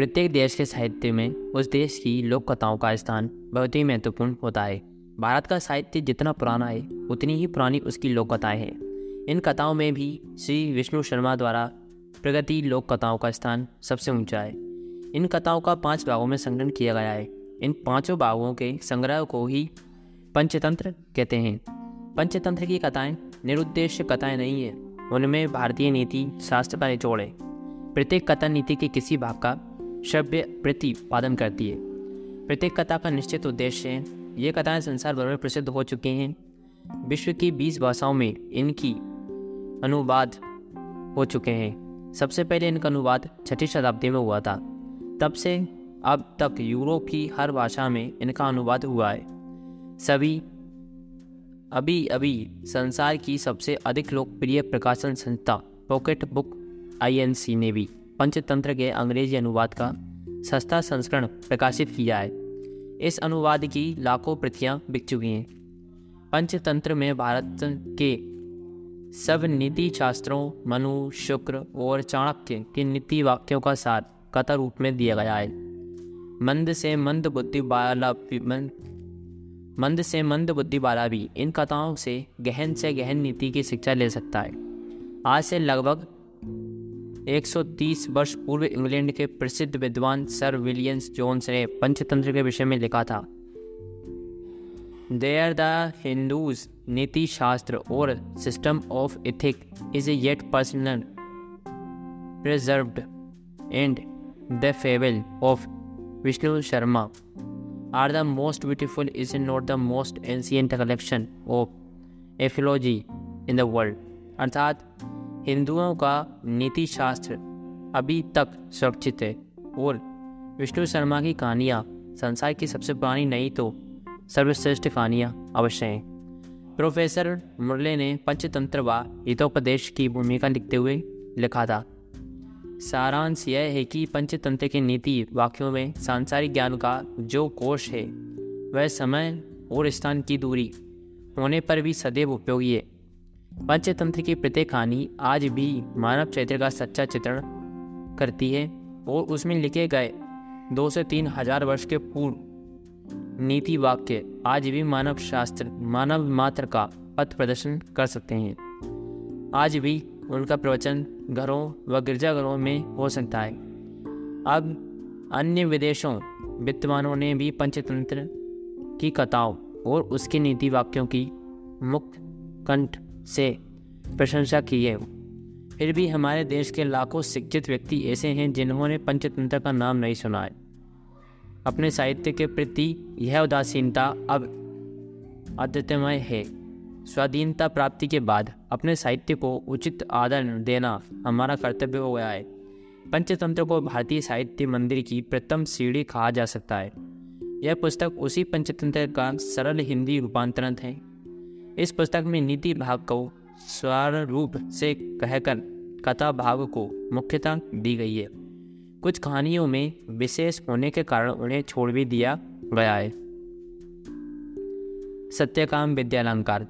प्रत्येक देश के साहित्य में उस देश की लोक कथाओं का स्थान बहुत ही महत्वपूर्ण होता है। भारत का साहित्य जितना पुराना है, उतनी ही पुरानी उसकी लोक कथाएँ हैं। इन कथाओं में भी श्री विष्णु शर्मा द्वारा प्रगति लोक कथाओं का स्थान सबसे ऊँचा है। इन कथाओं का पाँच भागों में संग्रहण किया गया है। इन पाँचों भागों के संग्रह को ही पंचतंत्र कहते हैं। पंचतंत्र की कथाएँ निरुद्देश्य कथाएँ नहीं है, उनमें भारतीय नीति, शास्त्र का निचोड़ है। प्रत्येक कथा नीति के किसी भाग का श्रव्य प्रतिपादन करती है। प्रत्येक कथा का निश्चित उद्देश्य है। ये कथाएँ संसार भर में प्रसिद्ध हो चुकी हैं। विश्व की बीस भाषाओं में इनकी अनुवाद हो चुके हैं। सबसे पहले इनका अनुवाद छठी शताब्दी में हुआ था। तब से अब तक यूरोप की हर भाषा में इनका अनुवाद हुआ है। सभी अभी अभी संसार की सबसे अधिक लोकप्रिय प्रकाशन संस्था पॉकेट बुक आईएनसी ने भी पंचतंत्र के अंग्रेज़ी अनुवाद का सस्ता संस्करण प्रकाशित किया है। इस अनुवाद की लाखों प्रतियाँ बिक चुकी हैं। पंचतंत्र में भारत के सब नीति शास्त्रों, मनु, शुक्र और चाणक्य के नीति वाक्यों का सार कथा रूप में दिया गया है। मंद से मंद बुद्धि वाला मंद से मंद बुद्धि वाला भी इन कथाओं से गहन से गहन नीति की शिक्षा ले सकता है। आज से लगभग 130 वर्ष पूर्व इंग्लैंड के प्रसिद्ध विद्वान सर विलियम्स जोन्स ने पंचतंत्र के विषय में लिखा था। There the Hindus niti shastra or system of ethic is yet personal preserved and the fable of Vishnu Sharma are the most beautiful is not the most ancient collection of apologue in the world अर्थात हिंदुओं का नीति शास्त्र अभी तक सुरक्षित है। और विष्णु शर्मा की कहानियाँ संसार की सबसे पुरानी नहीं तो सर्वश्रेष्ठ कहानियाँ अवश्य हैं। प्रोफेसर मुरले ने पंचतंत्र व हितोपदेश की भूमिका लिखते हुए लिखा था। सारांश यह है कि पंचतंत्र के नीति वाक्यों में सांसारिक ज्ञान का जो कोष है, वह समय और स्थान की दूरी होने पर भी सदैव उपयोगी है। पंचतंत्र की प्रत्येक कहानी आज भी मानव चरित्र का सच्चा चित्रण करती है और उसमें लिखे गए दो से तीन हज़ार वर्ष के पूर्व नीति वाक्य आज भी मानव शास्त्र, मानव मात्र का पथ प्रदर्शन कर सकते हैं। आज भी उनका प्रवचन घरों व गिरजाघरों में हो सकता है। अब अन्य विदेशों विद्वानों ने भी पंचतंत्र की कथाओं और उसके नीति वाक्यों की मुक्त कंठ से प्रशंसा की है। फिर भी हमारे देश के लाखों शिक्षित व्यक्ति ऐसे हैं जिन्होंने पंचतंत्र का नाम नहीं सुना है। अपने साहित्य के प्रति यह उदासीनता अब अद्वितीयमय है। स्वाधीनता प्राप्ति के बाद अपने साहित्य को उचित आदर देना हमारा कर्तव्य हो गया है। पंचतंत्र को भारतीय साहित्य मंदिर की प्रथम सीढ़ी कहा जा सकता है। यह पुस्तक उसी पंचतंत्र का सरल हिंदी रूपांतरण है। इस पुस्तक में नीति भाग को स्वर रूप से कहकर कथा भाग को मुख्यता दी गई है। कुछ कहानियों में विशेष होने के कारण उन्हें छोड़ भी दिया गया है। सत्यकाम विद्यालंकार।